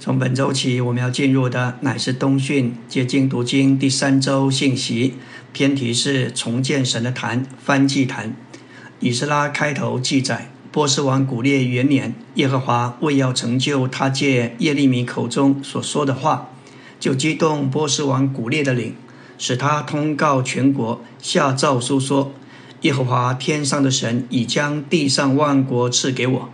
从本周起，我们要进入的乃是东训接近读经第三周信息，偏题是重建神的坛翻祭坛。以斯拉开头记载，波斯王古列元年，耶和华为要成就他借耶利米口中所说的话，就激动波斯王古列的灵，使他通告全国，下诏书说：耶和华天上的神已将地上万国赐给我。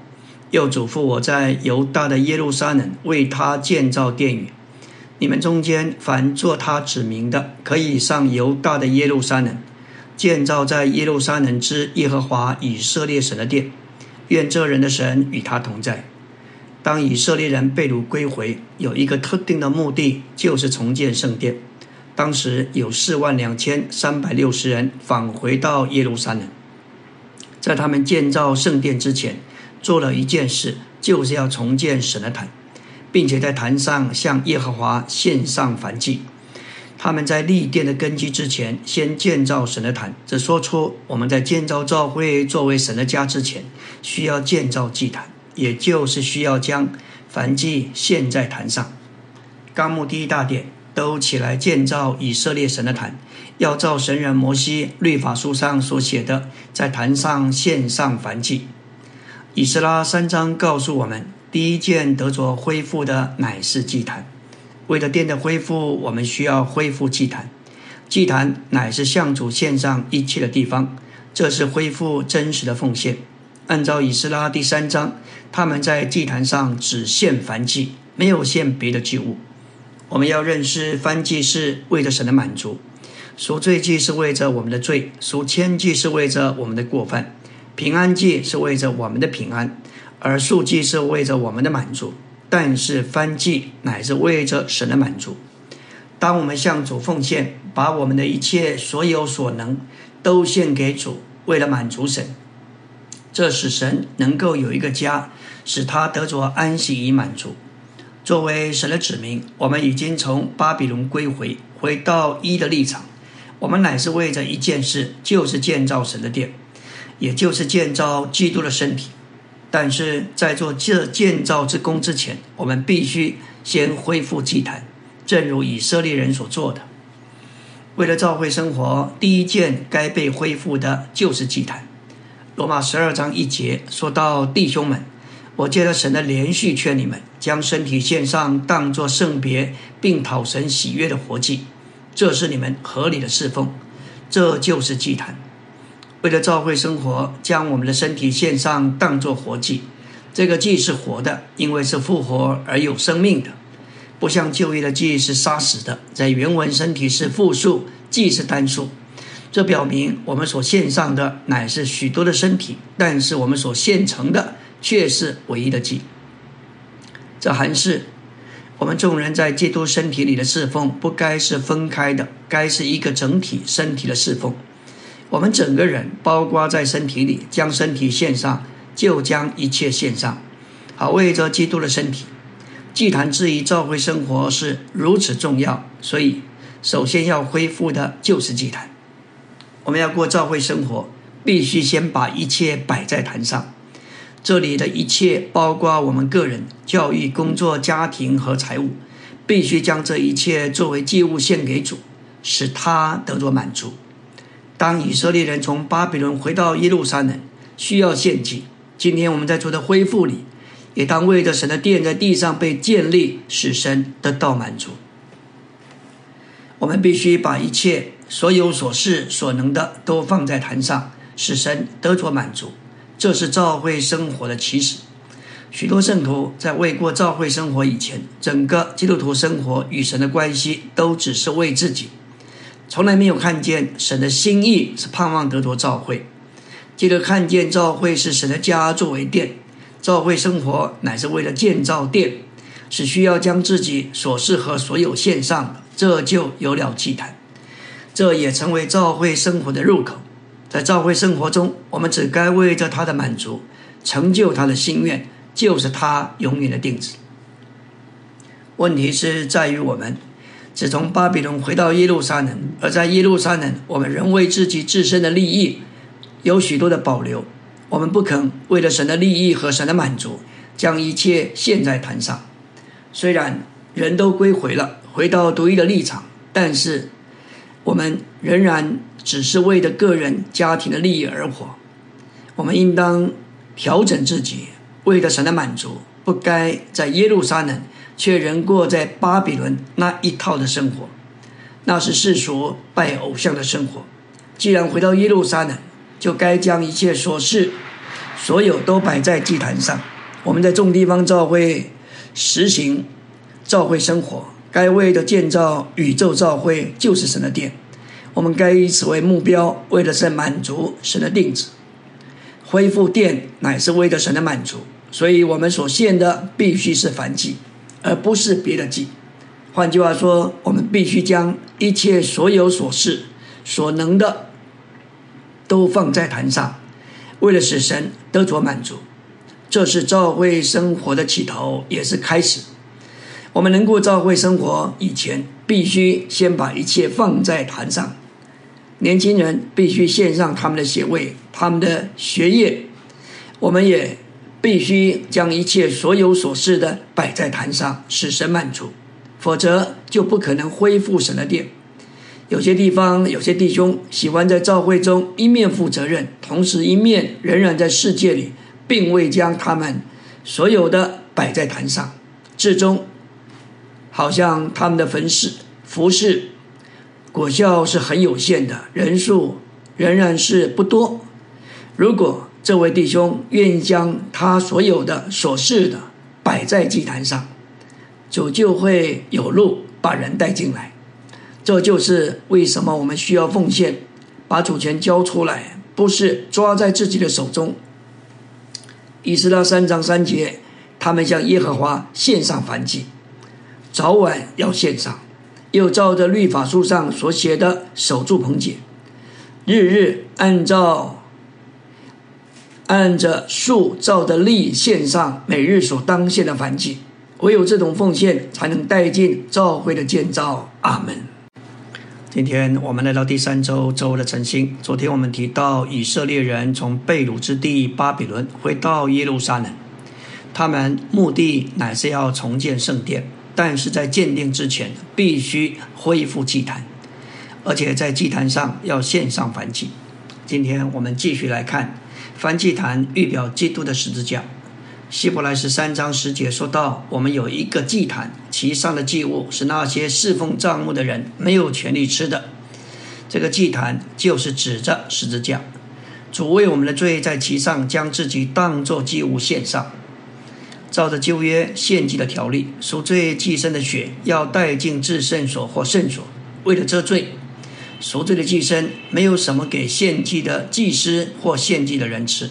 又嘱咐我在犹大的耶路撒冷为他建造殿宇。你们中间凡做他指名的，可以上犹大的耶路撒冷，建造在耶路撒冷之耶和华以色列神的殿。愿这人的神与他同在。当以色列人被掳归回，有一个特定的目的，就是重建圣殿。当时有四万两千三百六十人返回到耶路撒冷，在他们建造圣殿之前。做了一件事，就是要重建神的坛，并且在坛上向耶和华献上燔祭。他们在立殿的根基之前，先建造神的坛。这说出我们在建造教会作为神的家之前，需要建造祭坛，也就是需要将燔祭献在坛上。纲目第一大点都起来建造以色列神的坛，要照神人摩西律法书上所写的，在坛上献上燔祭。以斯拉三章告诉我们，第一件得着恢复的乃是祭坛。为了殿的恢复，我们需要恢复祭坛。祭坛乃是向主献上一切的地方，这是恢复真实的奉献。按照以斯拉第三章，他们在祭坛上只献燔祭，没有献别的祭物。我们要认识燔祭是为着神的满足，赎罪祭是为着我们的罪，赎愆祭是为着我们的过犯。平安祭是为着我们的平安，而素祭是为着我们的满足。但是翻祭乃是为着神的满足。当我们向主奉献，把我们的一切所有所能都献给主，为了满足神，这使神能够有一个家，使他得着安息与满足。作为神的子民，我们已经从巴比伦归回，回到一的立场。我们乃是为着一件事，就是建造神的殿。也就是建造基督的身体，但是在做这建造之功之前，我们必须先恢复祭坛，正如以色列人所做的。为了召会生活，第一件该被恢复的就是祭坛。罗马十二章一节说到：“弟兄们，我借着神的连续劝你们，将身体献上，当作圣别，并讨神喜悦的活祭，这是你们合理的侍奉。这就是祭坛。”为了照会生活，将我们的身体献上，当作活祭。这个祭是活的，因为是复活而有生命的，不像旧约的祭是杀死的。在原文，身体是复数，祭是单数。这表明我们所献上的乃是许多的身体，但是我们所献成的却是唯一的祭。这还是我们众人在基督身体里的侍奉，不该是分开的，该是一个整体身体的侍奉。我们整个人包括在身体里，将身体献上，就将一切献上，好为着基督的身体。祭坛之于教会生活是如此重要，所以首先要恢复的就是祭坛。我们要过教会生活，必须先把一切摆在坛上。这里的一切包括我们个人、教育、工作、家庭和财务，必须将这一切作为祭物献给主，使他得着满足。当以色列人从巴比伦回到耶路撒冷，需要献祭。今天我们在做的恢复里，也当为着神的殿在地上被建立，使神得到满足。我们必须把一切所有所事所能的都放在坛上，使神得着满足。这是教会生活的起始。许多圣徒在未过教会生活以前，整个基督徒生活与神的关系都只是为自己。从来没有看见神的心意是盼望得着召会，记得看见召会是神的家作为殿，召会生活乃是为了建造殿，是需要将自己所适合所有献上的，这就有了祭坛，这也成为召会生活的入口。在召会生活中，我们只该为着他的满足，成就他的心愿，就是他永远的定旨。问题是在于我们。只从巴比伦回到耶路撒冷，而在耶路撒冷，我们仍为自己自身的利益有许多的保留。我们不肯为了神的利益和神的满足，将一切献在坛上。虽然人都归回了，回到独一的立场，但是我们仍然只是为了个人家庭的利益而活。我们应当调整自己，为了神的满足，不该在耶路撒冷，却仍过在巴比伦那一套的生活。那是世俗拜偶像的生活。既然回到耶路撒冷，就该将一切琐事，所有都摆在祭坛上。我们在众地方教会实行教会生活，该为的建造宇宙教会就是神的殿。我们该以此为目标，为的是满足神的定旨。恢复殿乃是为了神的满足，所以我们所献的必须是凡祭，而不是别的祭。换句话说，我们必须将一切所有所事所能的都放在坛上，为了使神得着满足。这是教会生活的起头，也是开始。我们能过教会生活以前，必须先把一切放在坛上。年轻人必须献上他们的血位、他们的学业，我们也必须将一切所有所事的摆在坛上，使神满足。否则就不可能恢复神的殿。有些地方，有些弟兄喜欢在教会中一面负责任，同时一面仍然在世界里，并未将他们所有的摆在坛上。至终，好像他们的服饰服饰果效是很有限的，人数仍然是不多。如果这位弟兄愿意将他所有的所事的摆在祭坛上，主就会有路把人带进来，这就是为什么我们需要奉献，把主权交出来，不是抓在自己的手中。以斯拉三章三节，他们向耶和华献上燔祭，早晚要献上，又照着律法书上所写的守住棚节，日日按照按着塑造的力献上每日所当献的燔祭。唯有这种奉献，才能带进教会的建造。阿门。今天我们来到第三周周的晨星。昨天我们提到以色列人从被掳之地巴比伦回到耶路撒冷，他们目的乃是要重建圣殿，但是在建定之前必须恢复祭坛，而且在祭坛上要献上燔祭。今天我们继续来看燔祭坛预表基督的十字架。希伯来十三章十节说到：“我们有一个祭坛，其上的祭物是那些侍奉帐幕的人没有权利吃的。这个祭坛就是指着十字架，主为我们的罪在其上将自己当作祭物献上。照着旧约献祭的条例，赎罪祭牲的血要带进至圣所或圣所，为了遮罪。赎罪的祭牲没有什么给献祭的祭司或献祭的人吃，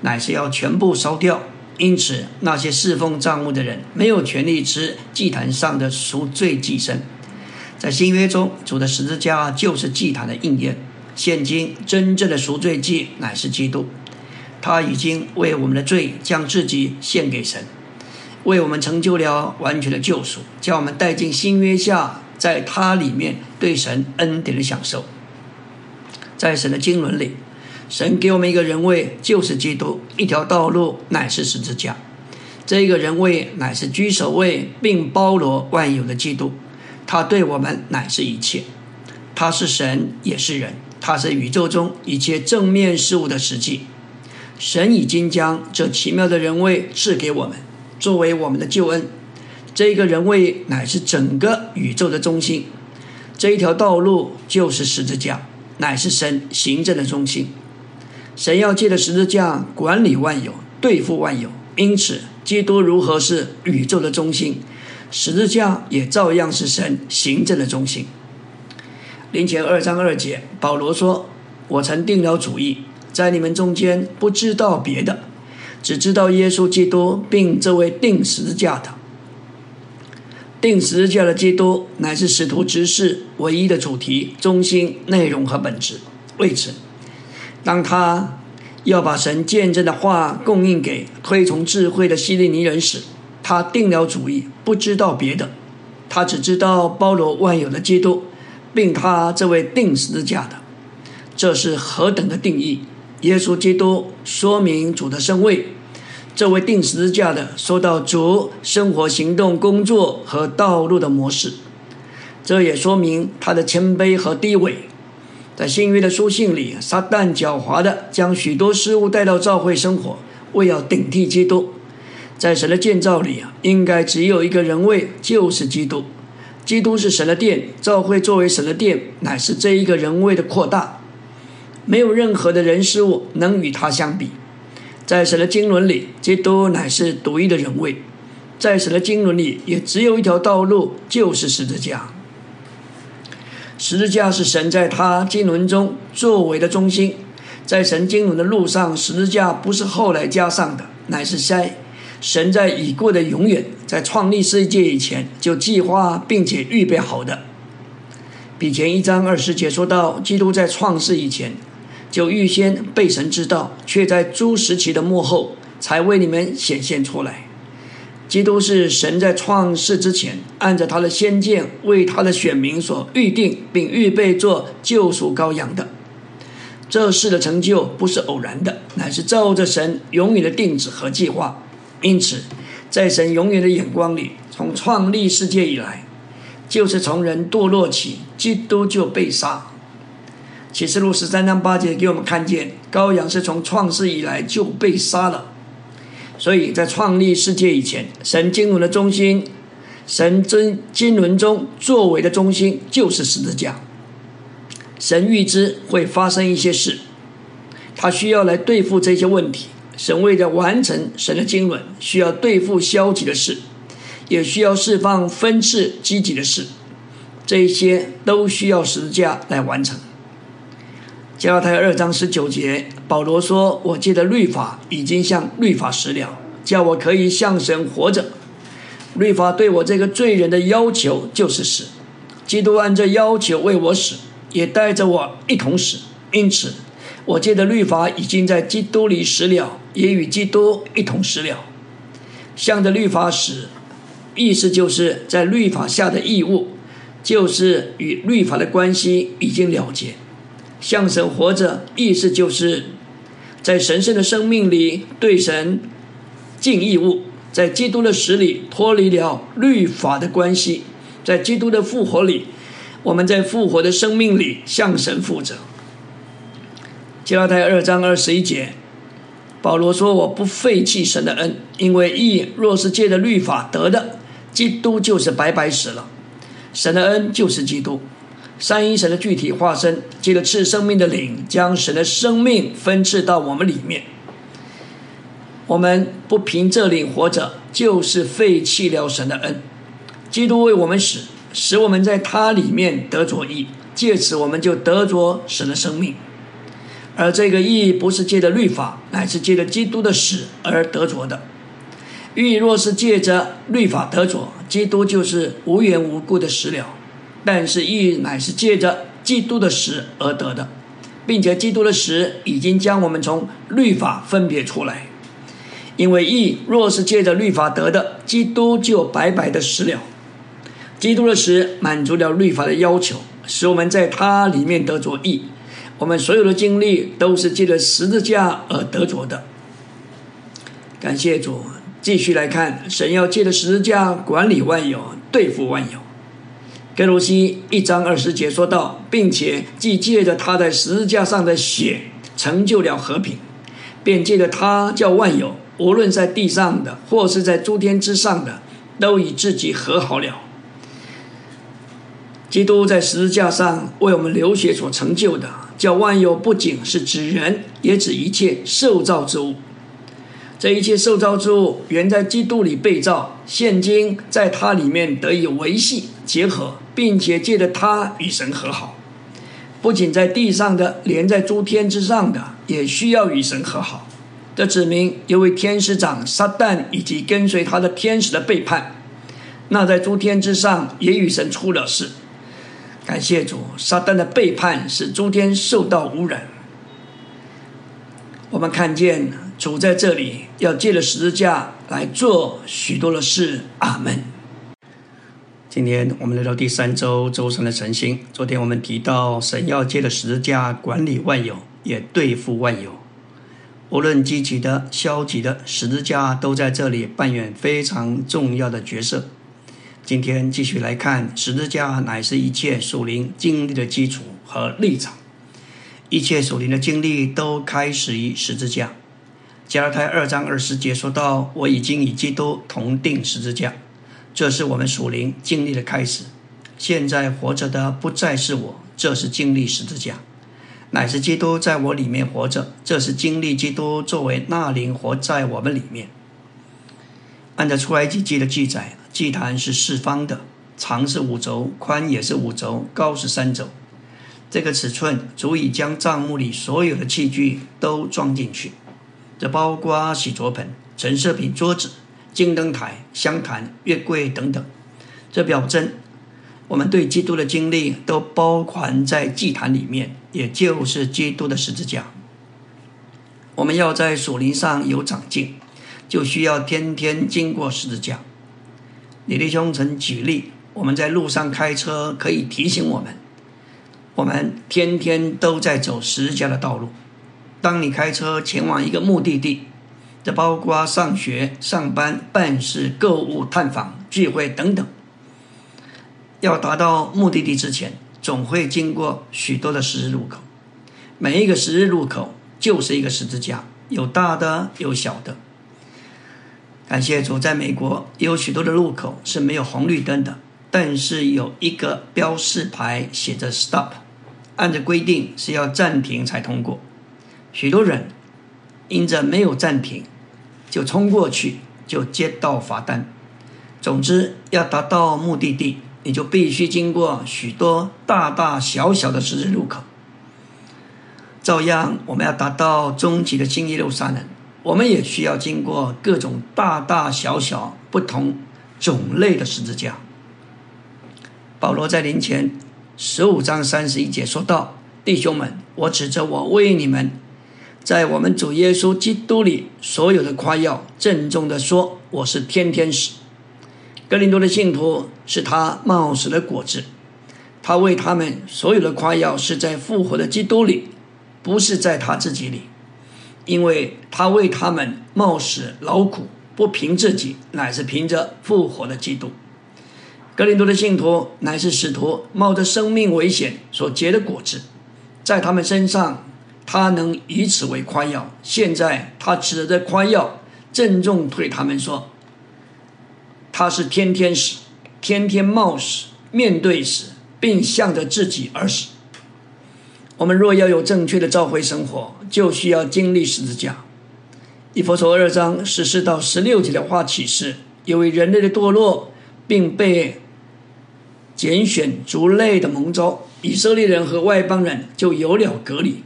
乃是要全部烧掉。”因此，那些侍奉账目的人没有权利吃祭坛上的赎罪祭牲。在新约中，主的十字架就是祭坛的应验。现今，真正的赎罪祭乃是基督，他已经为我们的罪将自己献给神，为我们成就了完全的救赎，将我们带进新约下，在他里面对神恩典的享受。在神的经纶里。神给我们一个人位，就是基督；一条道路乃是十字架。这个人位乃是居首位，并包罗万有的基督。他对我们乃是一切。他是神，也是人。他是宇宙中一切正面事物的实际。神已经将这奇妙的人位赐给我们，作为我们的救恩。这个人位乃是整个宇宙的中心。这一条道路就是十字架，乃是神行政的中心。神要借着十字架管理万有，对付万有。因此，基督如何是宇宙的中心，十字架也照样是神行政的中心。林前二章二节，保罗说：“我曾定了主意，在你们中间不知道别的，只知道耶稣基督，并这位定十字架的。定十字架的基督，乃是使徒执事唯一的主题、中心、内容和本质。为此。”当他要把神见证的话供应给推崇智慧的希利尼人时，他定了主意，不知道别的，他只知道包罗万有的基督，并他这位定十字架的，这是何等的定义！耶稣基督说明主的身位，这位定十字架的，说到主生活、行动、工作和道路的模式，这也说明他的谦卑和低微。在新约的书信里，撒旦狡猾的将许多事物带到教会生活，为要顶替基督。在神的建造里啊，应该只有一个人位，就是基督。基督是神的殿，教会作为神的殿，乃是这一个人位的扩大。没有任何的人事物能与他相比。在神的经纶里，基督乃是独一的人位。在神的经纶里，也只有一条道路，就是十字架。十字架是神在他经纶中作为的中心。在神经纶的路上，十字架不是后来加上的，乃是在神在已过的永远，在创立世界以前就计划并且预备好的。比前一章二十节说到，基督在创世以前。就预先被神知道，却在诸时期的幕后才为你们显现出来。基督是神在创世之前，按着他的先见为他的选民所预定，并预备做救赎羔羊的。这事的成就不是偶然的，乃是照着神永远的定旨和计划。因此，在神永远的眼光里，从创立世界以来，就是从人堕落起，基督就被杀。启示录十三章八节给我们看见，羔羊是从创世以来就被杀了。所以在创立世界以前，神经纶的中心，神真经纶中作为的中心就是十字架。神预知会发生一些事，他需要来对付这些问题。神为了完成神的经纶，需要对付消极的事，也需要释放分次积极的事，这些都需要十字架来完成。加拉太二章十九节，保罗说：“我借的律法已经向律法死了，叫我可以向神活着。律法对我这个罪人的要求就是死。基督按这要求为我死，也带着我一同死。因此，我借的律法已经在基督里死了，也与基督一同死了。向着律法死，意思就是在律法下的义务，就是与律法的关系已经了结。”向神活着，意思就是在神圣的生命里对神尽义务，在基督的死里脱离了律法的关系，在基督的复活里，我们在复活的生命里向神负责。加拉太二章二十一节，保罗说：“我不废弃神的恩，因为义若是借着律法得的，基督就是白白死了。神的恩就是基督。”三一神的具体化身，借着赐生命的灵，将神的生命分赐到我们里面。我们不凭这灵活着，就是废弃了神的恩。基督为我们死，使我们在他里面得着义，借此我们就得着神的生命。而这个义不是借着律法，乃是借着基督的死而得着的。义若是借着律法得着，基督就是无缘无故的死了。但是义乃是借着基督的死而得的，并且基督的死已经将我们从律法分别出来。因为义若是借着律法得的，基督就白白的死了。基督的死满足了律法的要求，使我们在他里面得着义。我们所有的经历都是借着十字架而得着的。感谢主，继续来看，神要借着十字架管理万有，对付万有。格罗西一章二十节说道，并且既借着他在十字架上的血成就了和平，便借着他叫万有，无论在地上的或是在诸天之上的，都与自己和好了。基督在十字架上为我们流血所成就的，叫万有不仅是指人，也指一切受造之物。这一切受造之物原在基督里被造，现今在他里面得以维系结合，并且借着他与神和好。不仅在地上的，连在诸天之上的，也需要与神和好。这指明有位天使长撒旦以及跟随他的天使的背叛，那在诸天之上也与神出了事。感谢主，撒旦的背叛使诸天受到污染。我们看见。主在这里要借着十字架来做许多的事，阿门。今天我们来到第三周周三的晨星。昨天我们提到，神要借着十字架管理万有，也对付万有。无论积极的、消极的，十字架都在这里扮演非常重要的角色。今天继续来看，十字架乃是一切属灵经历的基础和立场。一切属灵的经历都开始于十字架。加拉太二章二十节说到：“我已经与基督同定十字架。”这是我们属灵经历的开始。现在活着的不再是我，这是经历十字架，乃是基督在我里面活着。这是经历基督作为那灵活在我们里面。按照出埃及记的记载，祭坛是四方的，长是五轴，宽也是五轴，高是三轴。这个尺寸足以将帐幕里所有的器具都装进去，这包括洗濯盆、陈设品、桌子。金灯台、香坛、月柜等等，这表征我们对基督的经历都包含在祭坛里面，也就是基督的十字架。我们要在属灵上有长进，就需要天天经过十字架。李弟兄曾举例，我们在路上开车可以提醒我们，我们天天都在走十字架的道路。当你开车前往一个目的地。这包括上学、上班、办事、购物、探访、聚会等等。要达到目的地之前，总会经过许多的十字路口。每一个十字路口就是一个十字架，有大的，有小的。感谢主，在美国有许多的路口是没有红绿灯的，但是有一个标示牌写着 “stop”，按照规定是要暂停才通过。许多人因着没有暂停。就冲过去，就接到罚单。总之，要达到目的地，你就必须经过许多大大小小的十字路口。照样，我们要达到终极的新耶路撒冷，我们也需要经过各种大大小小、不同种类的十字架。保罗在临前十五章三十一节说道：“弟兄们，我指着我为你们。”在我们主耶稣基督里，所有的夸耀，郑重的说：“我是天天使。”格林多的信徒是他冒死的果子，他为他们所有的夸耀是在复活的基督里，不是在他自己里，因为他为他们冒死劳苦，不凭自己，乃是凭着复活的基督。格林多的信徒乃是使徒冒着生命危险所结的果子，在他们身上。他能以此为夸耀。现在他指着夸耀，郑重对他们说：“他是天天死，天天冒死，面对死，并向着自己而死。我们若要有正确的召回生活，就需要经历十字架。以佛所二章十四到十六节的话启示，由于人类的堕落，并被拣选族类的蒙召，以色列人和外邦人就有了隔离。”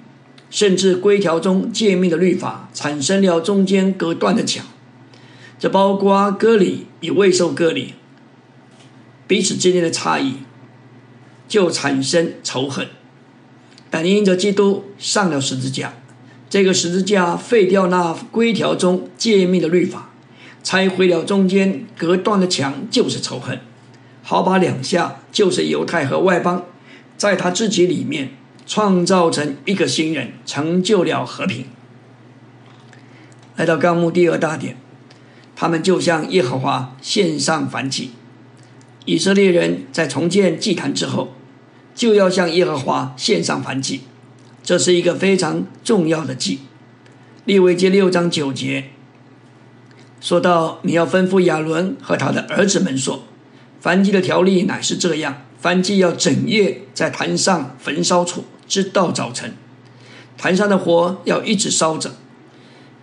甚至规条中诫命的律法产生了中间隔断的墙，这包括割礼与未受割礼，彼此之间的差异就产生仇恨。但因着基督上了十字架，这个十字架废掉那规条中诫命的律法，拆毁了中间隔断的墙，就是仇恨。好把两下就是犹太和外邦，在他自己里面。创造成一个新人，成就了和平。来到纲目第二大点，他们就向耶和华献上燔祭。以色列人在重建祭坛之后，就要向耶和华献上燔祭，这是一个非常重要的祭。利未记六章九节说到：“你要吩咐亚伦和他的儿子们说，燔祭的条例乃是这样：燔祭要整夜在坛上焚烧处。”直到早晨，坛上的火要一直烧着。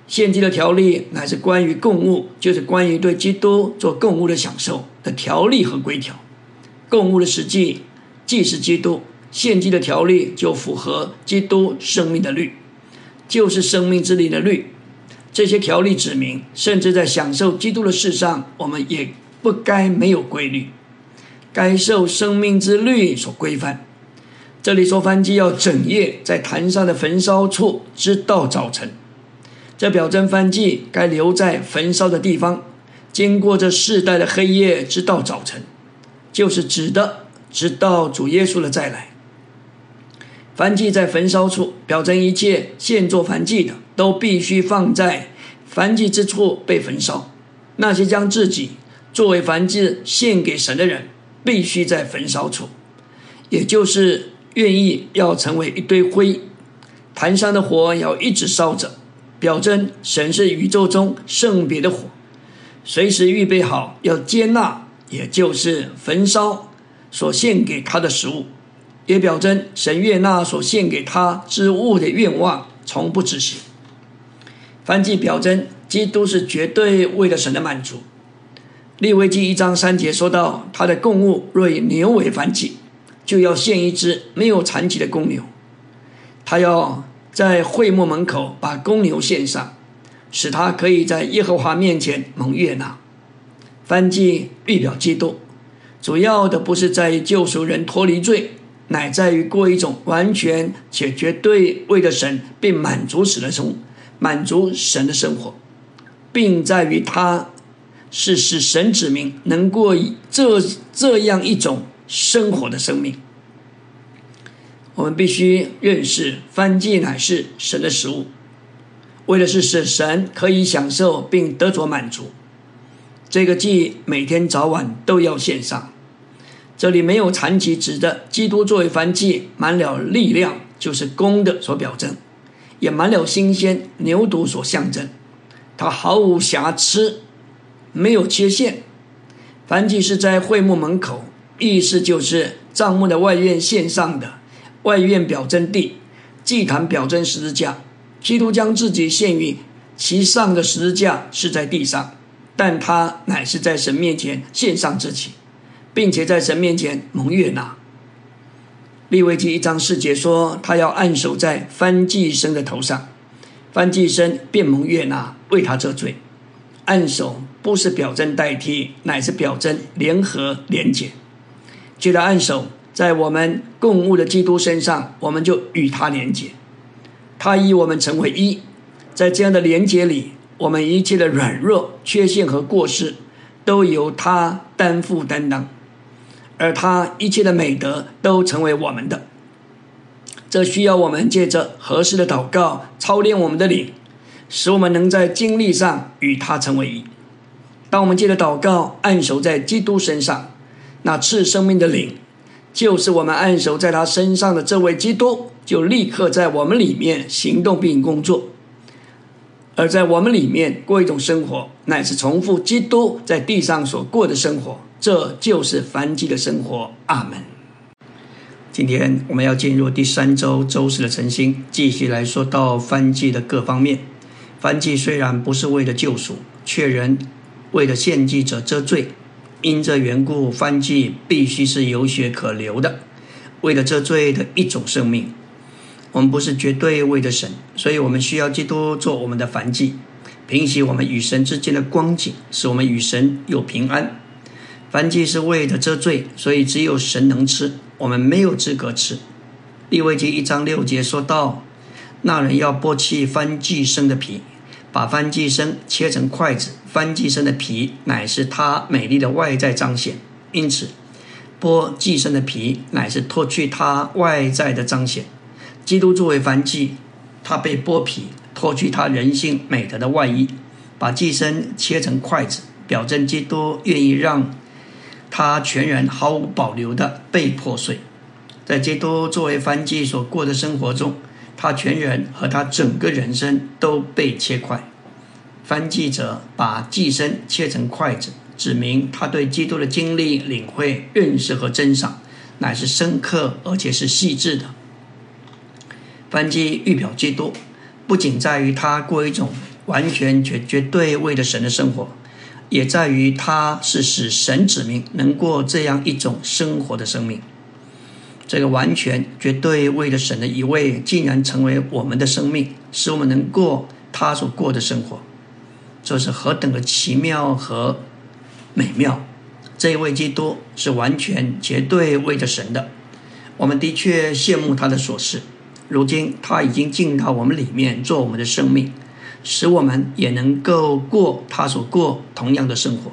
献祭的条例乃是关于供物，就是关于对基督做供物的享受的条例和规条。供物的实际既是基督，献祭的条例就符合基督生命的律，就是生命之力的律。这些条例指明，甚至在享受基督的事上，我们也不该没有规律，该受生命之律所规范。这里说燔祭要整夜在坛上的焚烧处，直到早晨。这表征燔祭该留在焚烧的地方，经过这世代的黑夜，直到早晨，就是指的直到主耶稣的再来。燔祭在焚烧处，表征一切现做燔祭的，都必须放在燔祭之处被焚烧。那些将自己作为燔祭献给神的人，必须在焚烧处，也就是愿意要成为一堆灰，坛上的火要一直烧着，表征神是宇宙中圣别的火，随时预备好要接纳，也就是焚烧所献给他的食物。也表征神悦纳所献给他之物的愿望从不止息。翻祭表征基督是绝对为了神的满足。利未记一章三节说到，他的供物若以牛为翻祭，就要献一只没有残疾的公牛。他要在会幕门口把公牛献上，使他可以在耶和华面前蒙悦纳。翻祭预表基督，主要的不是在救赎人脱离罪。乃在于过一种完全且绝对为了神并满足神的生，满足神的生活，并在于他是使神指明能过这这样一种生活的生命。我们必须认识翻祭乃是神的食物，为的是使神可以享受并得着满足。这个祭每天早晚都要献上。这里没有残疾，指的基督作为凡祭，满了力量，就是公的所表征，也满了新鲜牛犊所象征。它毫无瑕疵，没有缺陷。凡祭是在会幕门口，意思就是帐幕的外院献上的。外院表征地，祭坛表征十字架。基督将自己献于其上的十字架是在地上，但他乃是在神面前献上自己。并且在神面前蒙悦纳。利未记一章四节说，他要按手在翻祭生的头上，翻祭生便蒙悦纳，为他遮罪。按手不是表征代替，乃是表征联合连结。接着按手在我们共物的基督身上，我们就与他连结，他以我们成为一。在这样的连结里，我们一切的软弱、缺陷和过失，都由他担负担当。而他一切的美德都成为我们的，这需要我们借着合适的祷告操练我们的灵，使我们能在经历上与他成为一。当我们借着祷告按守在基督身上，那赐生命的灵，就是我们按守在他身上的这位基督，就立刻在我们里面行动并工作，而在我们里面过一种生活，乃是重复基督在地上所过的生活。这就是凡祭的生活。阿门。今天我们要进入第三周周四的晨星，继续来说到凡祭的各方面。凡祭虽然不是为了救赎，却仍为了献祭者遮罪。因这缘故，凡祭必须是有血可流的，为了这罪的一种生命。我们不是绝对为了神，所以我们需要基督做我们的凡祭，平息我们与神之间的光景，使我们与神有平安。燔祭是为了遮罪，所以只有神能吃，我们没有资格吃。利未记一章六节说到，那人要剥去燔祭生的皮，把燔祭生切成筷子。翻寄生的皮乃是他美丽的外在彰显，因此剥祭生的皮乃是脱去他外在的彰显。基督作为翻寄，他被剥皮，脱去他人性美德的外衣，把祭生切成筷子，表征基督愿意让。他全然毫无保留的被破碎，在基督作为翻寄所过的生活中，他全人和他整个人生都被切块。翻祭者把祭身切成筷子，指明他对基督的经历、领会、认识和珍赏，乃是深刻而且是细致的。翻祭预表基督，不仅在于他过一种完全绝绝对为了神的生活。也在于他是使神指明能过这样一种生活的生命，这个完全绝对为了神的一位，竟然成为我们的生命，使我们能过他所过的生活，这是何等的奇妙和美妙！这一位基督是完全绝对为着神的，我们的确羡慕他的所事。如今他已经进到我们里面，做我们的生命。使我们也能够过他所过同样的生活。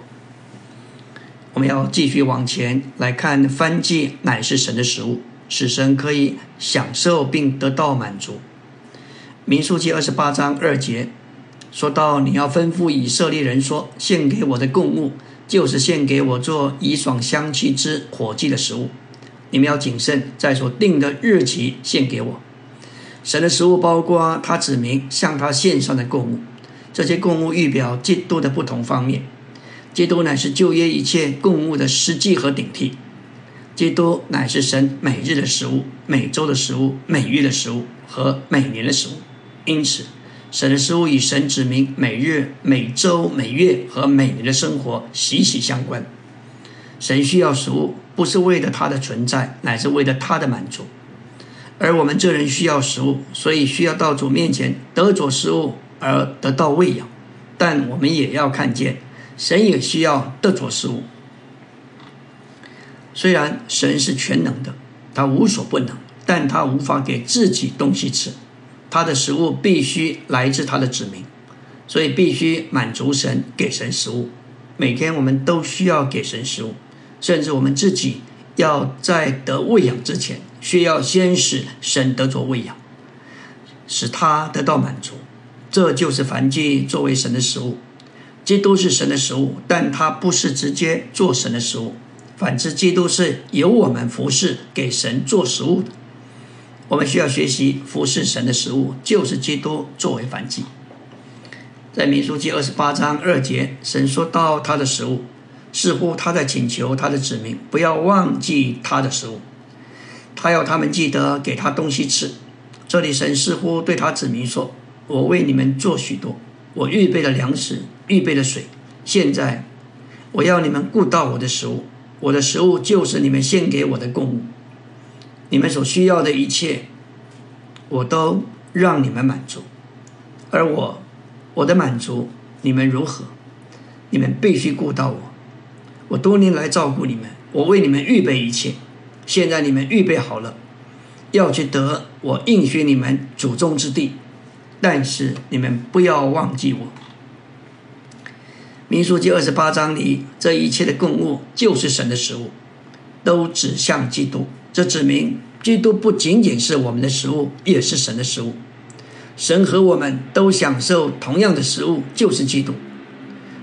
我们要继续往前来看，翻祭乃是神的食物，使神可以享受并得到满足。民数记二十八章二节说到：“你要吩咐以色列人说，献给我的供物，就是献给我做以爽香气之火祭的食物。你们要谨慎，在所定的日期献给我。神的食物包括他指明向他献上的供物，这些供物预表基督的不同方面。基督乃是旧约一切供物的实际和顶替。基督乃是神每日的食物、每周的食物、每月的食物和每年的食物。”因此，神的食物与神指明每日、每周、每月和每年的生活息息相关。神需要食物，不是为了他的存在，乃是为了他的满足。而我们这人需要食物，所以需要到主面前得着食物而得到喂养。但我们也要看见，神也需要得着食物。虽然神是全能的，他无所不能，但他无法给自己东西吃。他的食物必须来自他的子民，所以必须满足神，给神食物。每天我们都需要给神食物，甚至我们自己要在得喂养之前，需要先使神得着喂养，使他得到满足。这就是凡祭作为神的食物。基督是神的食物，但他不是直接做神的食物，反之，基督是由我们服侍给神做食物的。我们需要学习服侍神的食物，就是基督作为反击。在民书记二十八章二节，神说到他的食物，似乎他在请求他的子民不要忘记他的食物，他要他们记得给他东西吃。这里神似乎对他子民说：“我为你们做许多，我预备了粮食，预备了水。现在我要你们顾到我的食物，我的食物就是你们献给我的供物。”你们所需要的一切，我都让你们满足，而我，我的满足，你们如何？你们必须顾到我。我多年来照顾你们，我为你们预备一切。现在你们预备好了，要去得我应许你们祖宗之地。但是你们不要忘记我。民书记二十八章里，这一切的供物就是神的食物，都指向基督。这指明，基督不仅仅是我们的食物，也是神的食物。神和我们都享受同样的食物，就是基督。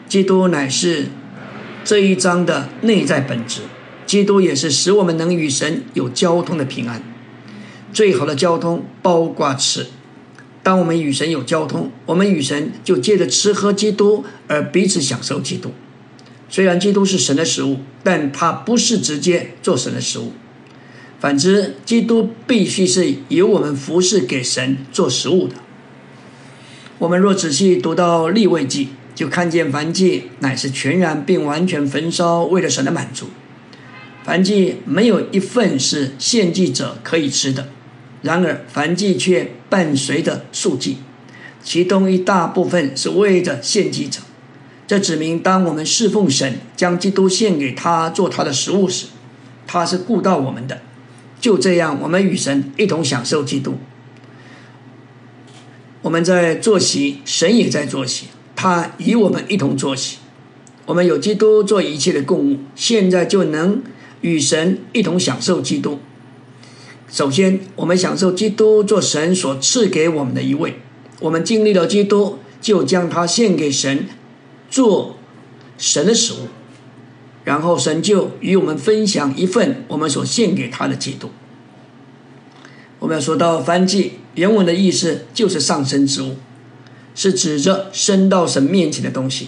基督乃是这一章的内在本质。基督也是使我们能与神有交通的平安。最好的交通包括吃。当我们与神有交通，我们与神就借着吃喝基督而彼此享受基督。虽然基督是神的食物，但它不是直接做神的食物。反之，基督必须是由我们服侍给神做食物的。我们若仔细读到立位记，就看见凡祭乃是全然并完全焚烧，为了神的满足。凡祭没有一份是献祭者可以吃的，然而凡祭却伴随着素祭，其中一大部分是为着献祭者。这指明，当我们侍奉神，将基督献给他做他的食物时，他是顾到我们的。就这样，我们与神一同享受基督。我们在坐席，神也在坐席，他与我们一同坐席。我们有基督做一切的供物，现在就能与神一同享受基督。首先，我们享受基督做神所赐给我们的一位。我们经历了基督，就将他献给神，做神的食物。然后神就与我们分享一份我们所献给他的基督。我们要说到翻祭原文的意思就是上升之物，是指着升到神面前的东西。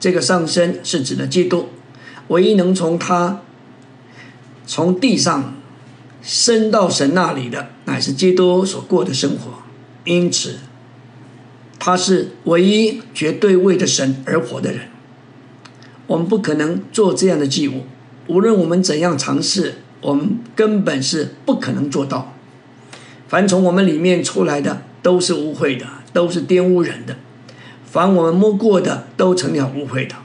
这个上升是指的基督，唯一能从他从地上升到神那里的，乃是基督所过的生活。因此，他是唯一绝对为着神而活的人。我们不可能做这样的祭物，无论我们怎样尝试，我们根本是不可能做到。凡从我们里面出来的都是污秽的，都是玷污人的；凡我们摸过的都成了污秽的。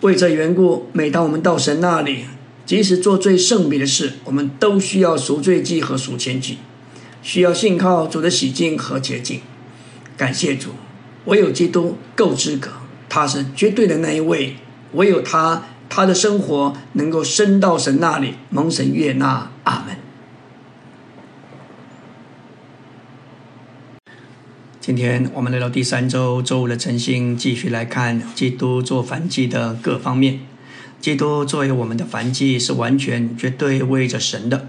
为这缘故，每当我们到神那里，即使做最圣别的事，我们都需要赎罪祭和赎愆祭，需要信靠主的洗净和洁净。感谢主，唯有基督够资格。他是绝对的那一位，唯有他，他的生活能够升到神那里，蒙神悦纳。阿门。今天我们来到第三周周五的晨星，继续来看基督做凡祭的各方面。基督作为我们的凡祭，是完全绝对为着神的。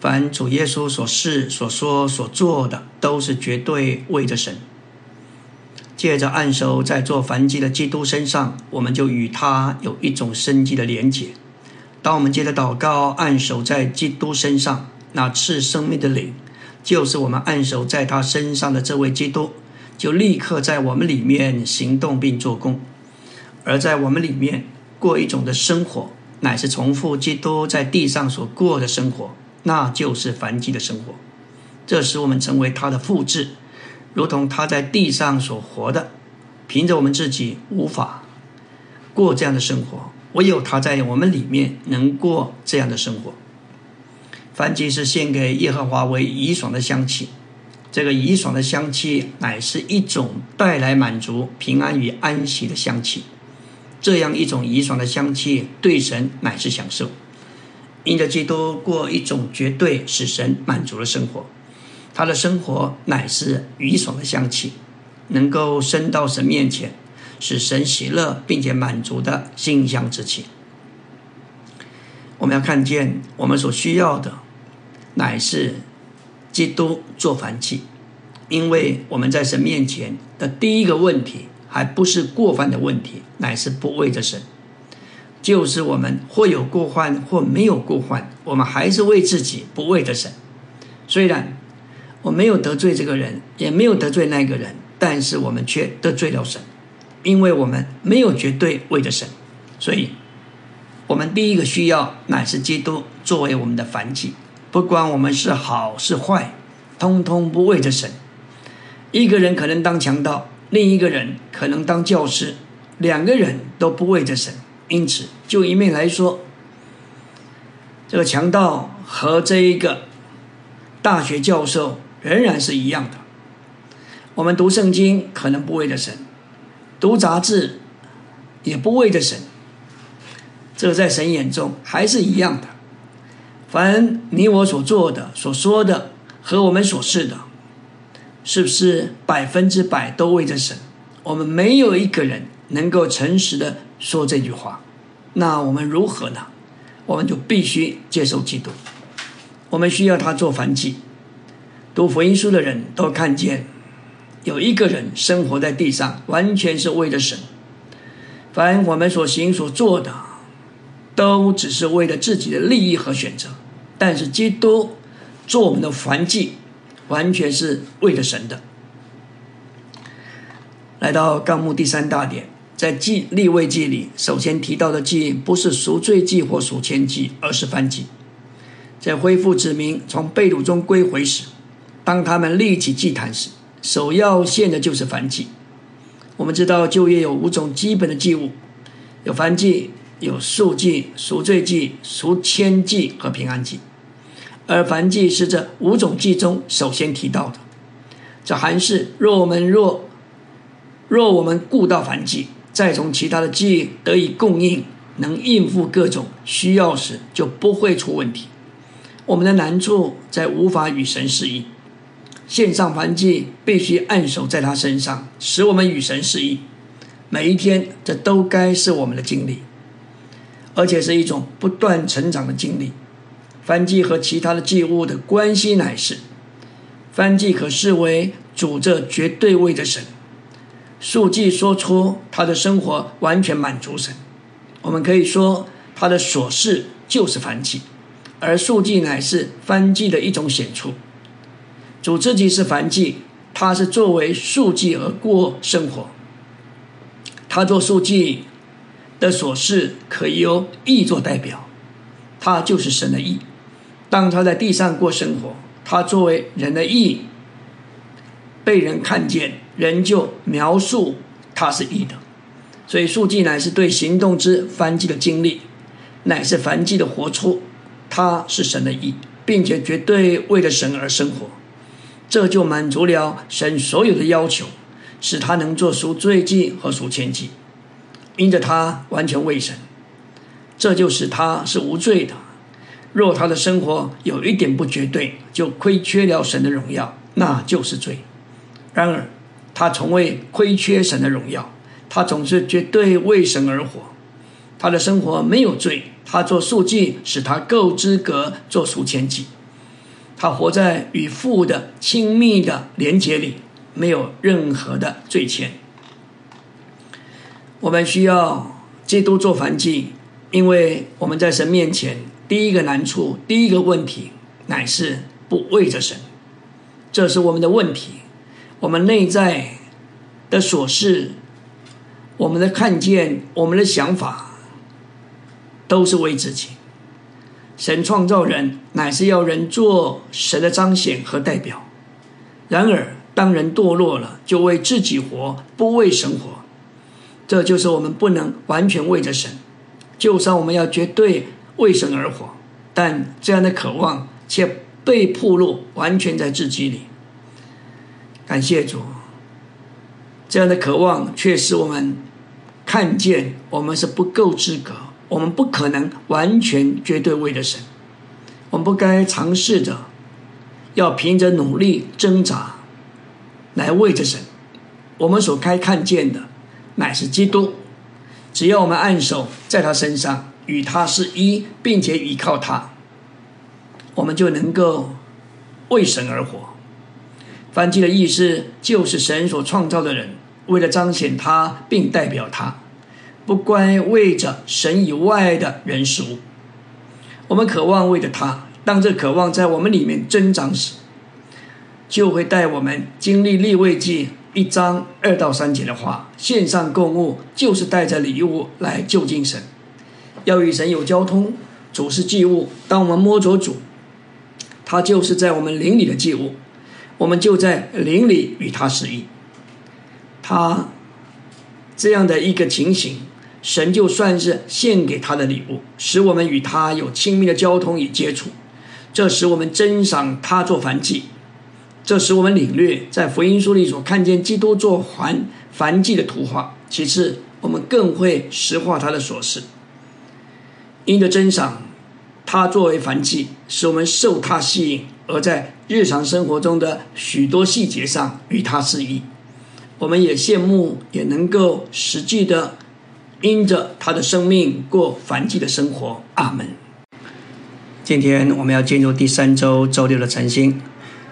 凡主耶稣所示、所说、所做的，都是绝对为着神。借着按手在做凡祭的基督身上，我们就与他有一种生机的连结。当我们接着祷告，按手在基督身上，那赐生命的灵。就是我们按手在他身上的这位基督，就立刻在我们里面行动并做工，而在我们里面过一种的生活，乃是重复基督在地上所过的生活，那就是凡基的生活。这使我们成为他的复制，如同他在地上所活的。凭着我们自己无法过这样的生活，唯有他在我们里面能过这样的生活。燔祭是献给耶和华为怡爽的香气，这个怡爽的香气乃是一种带来满足、平安与安息的香气。这样一种怡爽的香气，对神乃是享受。因着基督过一种绝对使神满足的生活，他的生活乃是怡爽的香气，能够升到神面前，使神喜乐并且满足的馨香之气。我们要看见我们所需要的。乃是基督做凡祭，因为我们在神面前的第一个问题，还不是过犯的问题，乃是不为着神，就是我们或有过患或没有过患，我们还是为自己不为着神。虽然我没有得罪这个人，也没有得罪那个人，但是我们却得罪了神，因为我们没有绝对为着神，所以我们第一个需要乃是基督作为我们的凡祭。不管我们是好是坏，通通不为着神。一个人可能当强盗，另一个人可能当教师，两个人都不为着神。因此，就一面来说，这个强盗和这一个大学教授仍然是一样的。我们读圣经可能不为着神，读杂志也不为着神，这在神眼中还是一样的。凡你我所做的、所说的和我们所示的，是不是百分之百都为着神？我们没有一个人能够诚实的说这句话。那我们如何呢？我们就必须接受基督。我们需要他做凡祭。读福音书的人都看见，有一个人生活在地上，完全是为了神。凡我们所行所做的，都只是为了自己的利益和选择。但是基督做我们的凡祭，完全是为了神的。来到纲目第三大点，在祭立位祭里，首先提到的祭不是赎罪祭或赎愆祭，而是燔祭。在恢复子民从被掳中归回时，当他们立起祭坛时，首要献的就是燔祭。我们知道旧约有五种基本的祭物，有燔祭。有赎祭、赎罪祭、赎愆祭和平安祭，而凡祭是这五种祭中首先提到的。这还是若我们若若我们顾到凡祭，再从其他的祭得以供应，能应付各种需要时，就不会出问题。我们的难处在无法与神适应，献上凡祭必须按手在他身上，使我们与神示意。每一天，这都该是我们的经历。而且是一种不断成长的经历。翻祭和其他的祭物的关系乃是：翻祭可视为主这绝对位的神，数祭说出他的生活完全满足神。我们可以说他的所事就是翻祭，而数祭乃是翻祭的一种显出。主自己是凡祭，他是作为数祭而过生活。他做数祭。的所事可以由义做代表，他就是神的义。当他在地上过生活，他作为人的义被人看见，人就描述他是义的。所以数据乃是对行动之凡祭的经历，乃是凡祭的活出。他是神的义，并且绝对为了神而生活，这就满足了神所有的要求，使他能做赎罪祭和赎愆祭。因着他完全为神，这就使他是无罪的。若他的生活有一点不绝对，就亏缺了神的荣耀，那就是罪。然而，他从未亏缺神的荣耀，他总是绝对为神而活。他的生活没有罪，他做数记使他够资格做数千记。他活在与父的亲密的连结里，没有任何的罪愆。我们需要基督做凡祭，因为我们在神面前第一个难处、第一个问题，乃是不为着神。这是我们的问题，我们内在的琐事，我们的看见，我们的想法，都是为自己。神创造人，乃是要人做神的彰显和代表。然而，当人堕落了，就为自己活，不为神活。这就是我们不能完全为着神。就算我们要绝对为神而活，但这样的渴望却被暴露，完全在自己里。感谢主，这样的渴望却使我们看见我们是不够资格。我们不可能完全绝对为了神，我们不该尝试着要凭着努力挣扎来为着神。我们所该看见的乃是基督，只要我们按手在他身上，与他是一，并且依靠他，我们就能够为神而活。翻记的意思就是神所创造的人，为了彰显他并代表他。不该为着神以外的人事物，我们渴望为着他。当这渴望在我们里面增长时，就会带我们经历立位记一章二到三节的话：线上购物就是带着礼物来就近神，要与神有交通。主是祭物，当我们摸着主，他就是在我们灵里的祭物，我们就在灵里与他适应。他这样的一个情形。神就算是献给他的礼物，使我们与他有亲密的交通与接触，这使我们珍赏他做凡祭，这使我们领略在福音书里所看见基督做凡凡祭的图画。其次，我们更会实化他的所事，因着珍赏他作为凡祭，使我们受他吸引，而在日常生活中的许多细节上与他适应。我们也羡慕，也能够实际的。因着他的生命过凡祭的生活，阿门。今天我们要进入第三周周六的晨星。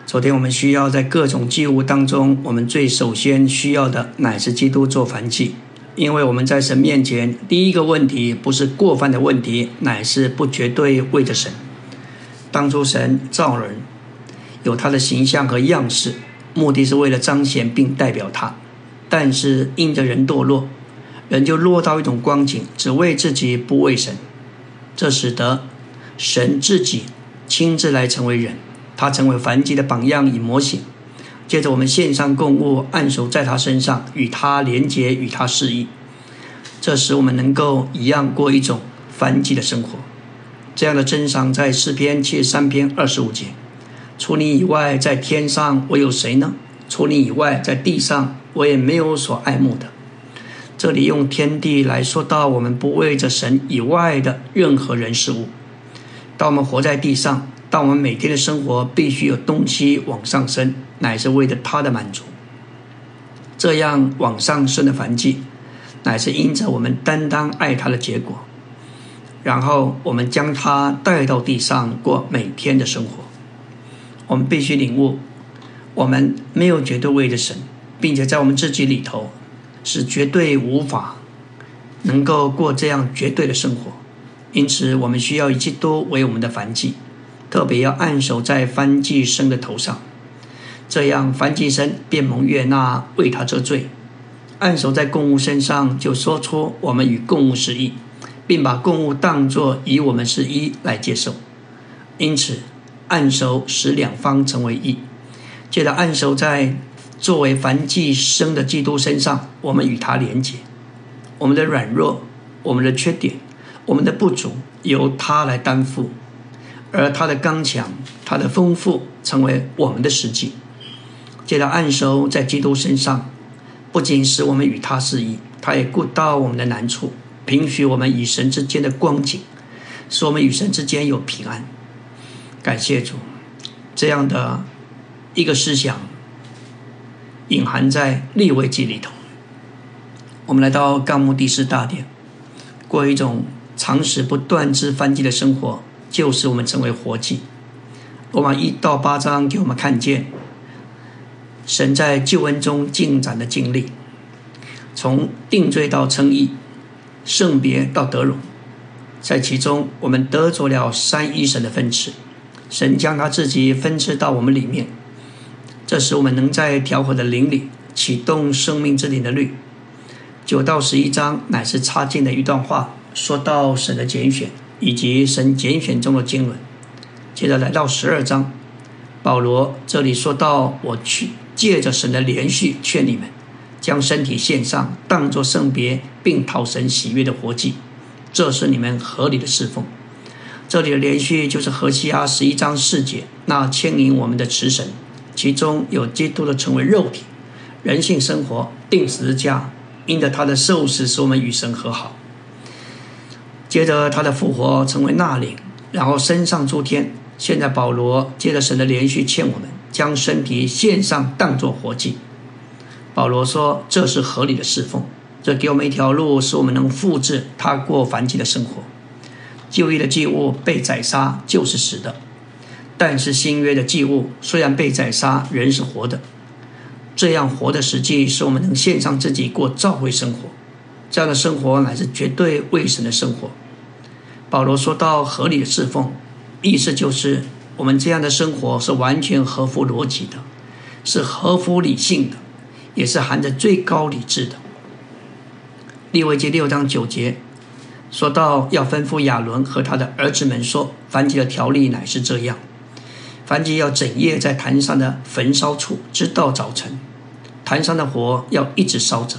昨天我们需要在各种祭物当中，我们最首先需要的乃是基督做凡祭，因为我们在神面前第一个问题不是过犯的问题，乃是不绝对为着神。当初神造人，有他的形象和样式，目的是为了彰显并代表他，但是因着人堕落。人就落到一种光景，只为自己不为神，这使得神自己亲自来成为人，他成为凡祭的榜样与模型。接着我们献上供物，按手在他身上，与他连结，与他示意，这使我们能够一样过一种凡祭的生活。这样的真赏在诗篇七十三篇二十五节：除你以外，在天上我有谁呢？除你以外，在地上我也没有所爱慕的。这里用天地来说到我们不为着神以外的任何人事物。当我们活在地上，当我们每天的生活必须有东西往上升，乃是为了他的满足。这样往上升的凡迹，乃是因着我们担当爱他的结果。然后我们将他带到地上过每天的生活。我们必须领悟，我们没有绝对为着神，并且在我们自己里头。是绝对无法能够过这样绝对的生活，因此我们需要以基督为我们的凡祭，特别要按守在凡祭生的头上，这样凡祭生便蒙悦纳，为他遮罪。按守在供物身上，就说出我们与供物是一，并把供物当作与我们是一来接受。因此，按守使两方成为一，接着按守在。作为凡寄生的基督身上，我们与他连结，我们的软弱、我们的缺点、我们的不足，由他来担负；而他的刚强、他的丰富，成为我们的实际。接着暗收在基督身上，不仅使我们与他适一，他也顾到我们的难处，平许我们与神之间的光景，使我们与神之间有平安。感谢主，这样的一个思想。隐含在立位记里头。我们来到纲目第四大点，过一种长时不断之翻祭的生活，就是我们成为活祭。罗马一到八章给我们看见神在救恩中进展的经历，从定罪到称义，圣别到得荣，在其中我们得着了三一神的分赐，神将他自己分赐到我们里面，这使我们能在调和的灵里启动生命之灵的律。九到十一章乃是插进的一段话，说到神的拣选以及神拣选中的经纶。接着来到十二章，保罗这里说到：“我去借着神的连续劝你们，将身体献上，当作圣别，并讨神喜悦的活祭，这是你们合理的侍奉。”这里的连续就是何西阿十一章四节，那牵引我们的慈神，其中有基督的成为肉体，人性生活定十字架。因着他的受死，使我们与神和好；接着他的复活，成为纳领，然后升上诸天。现在保罗接着神的连续欠我们，将身体献上，当作活祭。保罗说：“这是合理的侍奉，这给我们一条路，使我们能复制他过凡间的生活。旧约的祭物被宰杀就是死的，但是新约的祭物虽然被宰杀，人是活的。”这样活的实际，是我们能献上自己过教会生活。这样的生活乃是绝对为神的生活。保罗说到合理的侍奉，意思就是我们这样的生活是完全合乎逻辑的，是合乎理性的，也是含着最高理智的。利未记六章九节说到要吩咐亚伦和他的儿子们说，凡祭的条例乃是这样。凡祭要整夜在坛上的焚烧处，直到早晨。坛上的火要一直烧着。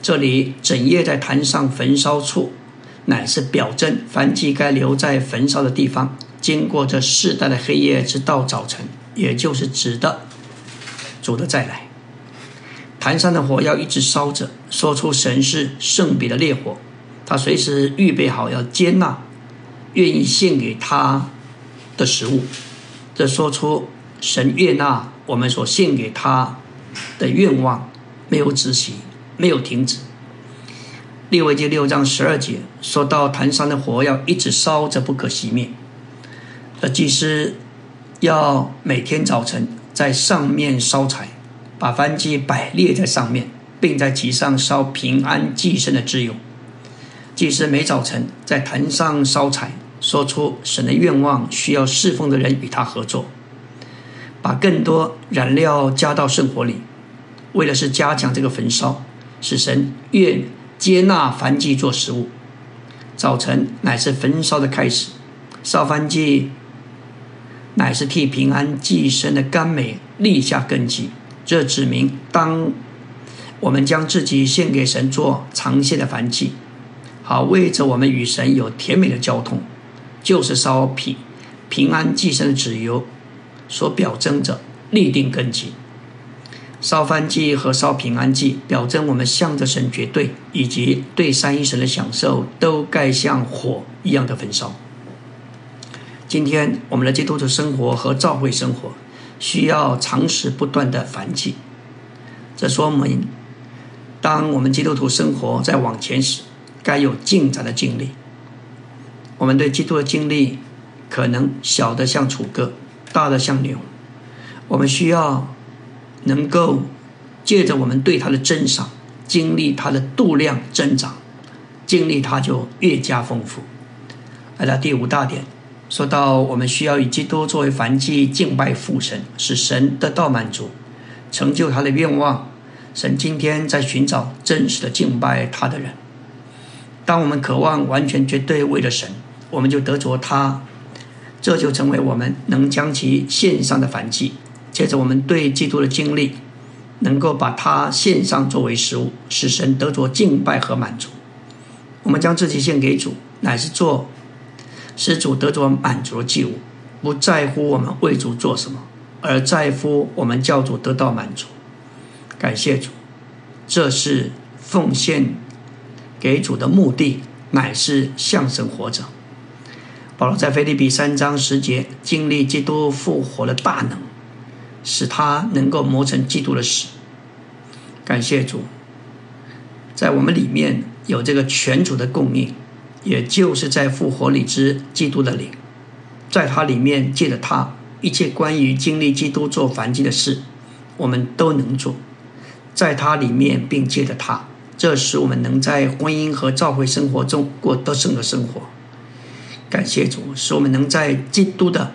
这里整夜在坛上焚烧处，乃是表征凡祭该留在焚烧的地方，经过这世代的黑夜，直到早晨，也就是指的主的再来。坛上的火要一直烧着，说出神是圣别的烈火，他随时预备好要接纳愿意献给他的食物。这说出神悦纳我们所献给他的愿望，没有止息，没有停止。利未记六章十二节说到坛上的火要一直烧着，不可熄灭。而祭司要每天早晨在上面烧柴，把燔祭摆列在上面，并在其上烧平安祭牲的脂油。祭司每早晨在坛上烧柴。说出神的愿望，需要侍奉的人与他合作，把更多燃料加到圣火里，为了是加强这个焚烧，使神愿接纳燔祭做食物。早晨乃是焚烧的开始，烧燔祭乃是替平安寄生的甘美立下根基。这指明，当我们将自己献给神做长线的燔祭，好为着我们与神有甜美的交通。就是烧平平安祭生的纸油，所表征着立定根基。烧翻祭和烧平安祭，表征我们向着神绝对，以及对三一神的享受，都该像火一样的焚烧。今天我们的基督徒生活和教会生活，需要常时不断的反祭。这说明，当我们基督徒生活在往前时，该有进展的经历。我们对基督的经历，可能小的像楚歌，大的像牛。我们需要能够借着我们对他的珍赏，经历他的度量增长，经历他就越加丰富。来到第五大点，说到我们需要以基督作为凡祭敬拜父神，使神得到满足，成就他的愿望。神今天在寻找真实的敬拜他的人。当我们渴望完全绝对为了神。我们就得着他，这就成为我们能将其献上的反祭。借着，我们对基督的经历，能够把它献上作为食物，使神得着敬拜和满足。我们将自己献给主，乃是做使主得着满足的祭物，不在乎我们为主做什么，而在乎我们教主得到满足。感谢主，这是奉献给主的目的，乃是向神活着。保罗在腓立比三章十节经历基督复活的大能，使他能够磨成基督的死。感谢主，在我们里面有这个全主的供应，也就是在复活里之基督的灵，在他里面借着他，一切关于经历基督做凡祭的事，我们都能做，在他里面并借着他，这使我们能在婚姻和教会生活中过得胜的生活。感谢主，使我们能在基督的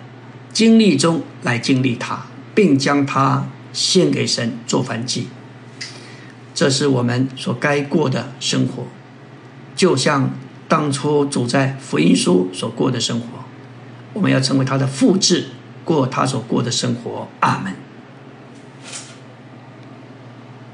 经历中来经历他，并将他献给神做凡祭。这是我们所该过的生活，就像当初主在福音书所过的生活。我们要成为他的复制，过他所过的生活。阿门。